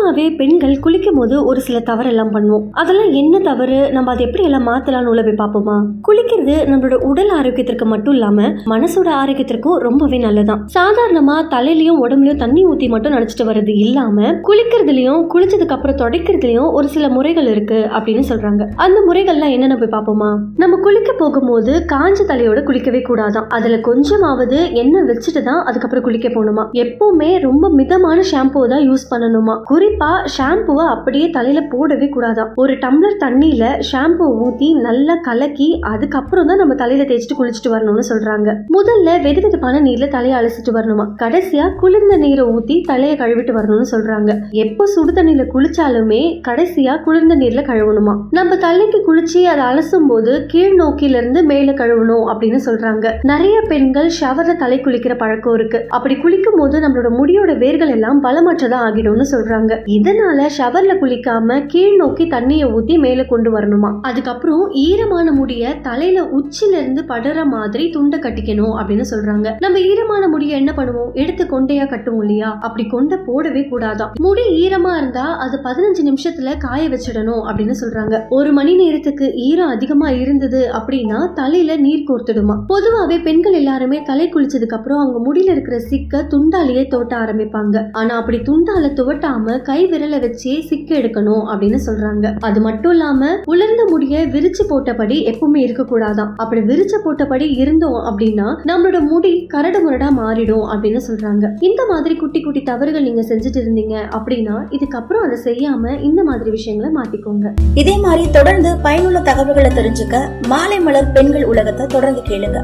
பொதுவாகவே பெண்கள் குளிக்கும் போது ஒரு சில தவறெல்லாம் பண்ணுவோம். அதெல்லாம் என்ன தவறு? நம்ம அதை எப்படி எல்லாம் மாத்தலாம்னு உள்ள போய் பார்ப்போமா? குளிக்கிறது நம்மளோட உடல் ஆரோக்கியத்திற்கு மட்டும் இல்லாம மனசோட ஆரோக்கியத்திற்கும் ரொம்பவே நல்லதான் சாதாரணமா தலையிலயும் உடம்புலயும் தண்ணி ஊத்தி மட்டும் நினைச்சிட்டு வர்றது இல்லாம குளிக்கிறதுலயும் குளிச்சதுக்கு அப்புறம் துடைக்கிறதுலயும் ஒரு சில முறைகள் இருக்கு அப்படின்னு சொல்றாங்க. அந்த முறைகள்லாம் என்னென்ன போய் பார்ப்போமா? நம்ம குளிக்க போகும்போது காஞ்ச தலையோட குளிக்கவே கூடாதான். அதுல கொஞ்சமாவது எண்ணெய் வச்சுட்டு தான் அதுக்கப்புறம் குளிக்க போகணுமா? எப்பவுமே ரொம்ப மிதமான ஷாம்பு தான் யூஸ் பண்ணணுமா? குறிப்பா ஷாம்புவை அப்படியே தலையில போடவே கூடாதான் ஒரு டம்ளர் தண்ணியில ஷாம்பு ஊத்தி நல்லா கலக்கி அதுக்கப்புறம் தான் நம்ம தலையில தேய்ச்சிட்டு குளிச்சுட்டு வரணும்னு சொல்றாங்க. முதல்ல வெது வெதுப்பான நீர்ல தலையை அலசிட்டு வரணுமா? கடைசியா குளிர்ந்த நீரை ஊத்தி தலையை கழுவிட்டு வரணும்னு சொல்றாங்க. எப்போ சுடு தண்ணியில குளிச்சாலுமே கடைசியா குளிர்ந்த நீர்ல கழுவணுமா? நம்ம தலைக்கு குளிச்சு அதை அலசும் போது கீழ் நோக்கில இருந்து மேல கழுவணும் அப்படின்னு சொல்றாங்க. நிறைய பெண்கள் ஷவர்ல தலை குளிக்கிற பழக்கம் இருக்கு. அப்படி குளிக்கும் போது நம்மளோட முடியோட வேர்கள் எல்லாம் பலமற்றதா ஆகிடும்னு சொல்றாங்க. இதனால ஷவர்ல குளிக்காம கீழ் நோக்கி தண்ணியை ஊத்தி மேல கொண்டு வரணுமா? அதுக்கப்புறம் ஈரமான முடிய தலையில உச்சில இருந்து படுற மாதிரி துண்டை கட்டிக்கணும் அப்படின்னு சொல்றாங்க. நம்ம ஈரமான முடிய என்ன பண்ணுவோம்? எடுத்து கொண்டையா கட்டுவோம் இல்லையா? அப்படி கொண்டை போடவே கூடாதான் முடி ஈரமா இருந்தா அது பதினஞ்சு நிமிஷத்துல காய வச்சிடணும் அப்படின்னு சொல்றாங்க. ஒரு மணி நேரத்துக்கு ஈரம் அதிகமா இருந்தது அப்படின்னா தலையில நீர் கோர்த்துடுமா? பொதுவாவே பெண்கள் எல்லாருமே தலை குளிச்சதுக்கு அப்புறம் அவங்க முடியில இருக்கிற சிக்க துண்டாலேயே தோட்ட ஆரம்பிப்பாங்க. ஆனா அப்படி துண்டால துவட்டாம கை விரலை வச்சே சிக்க எடுக்கணும் அப்படின்னு சொல்றாங்க. அது மட்டும் இல்லாம உலர்ந்த முடிய விரிச்சு போட்டபடி எப்பவுமே இருக்க கூடாதான் அப்படி விரிச்சு போட்டபடி இருந்தோம் அப்படின்னா நம்மளோட முடி கரடு முரடா மாறிடும் அப்படின்னு சொல்றாங்க. இந்த மாதிரி குட்டி குட்டி தவறுகள் நீங்க செஞ்சுட்டு இருந்தீங்க அப்படின்னா இதுக்கப்புறம் அதை செய்யாம இந்த மாதிரி விஷயங்களை மாத்திக்கோங்க. இதே மாதிரி தொடர்ந்து பயனுள்ள தகவல்களை தெரிஞ்சுக்க மாலை மலர் பெண்கள் உலகத்தை தொடர்ந்து கேளுங்க.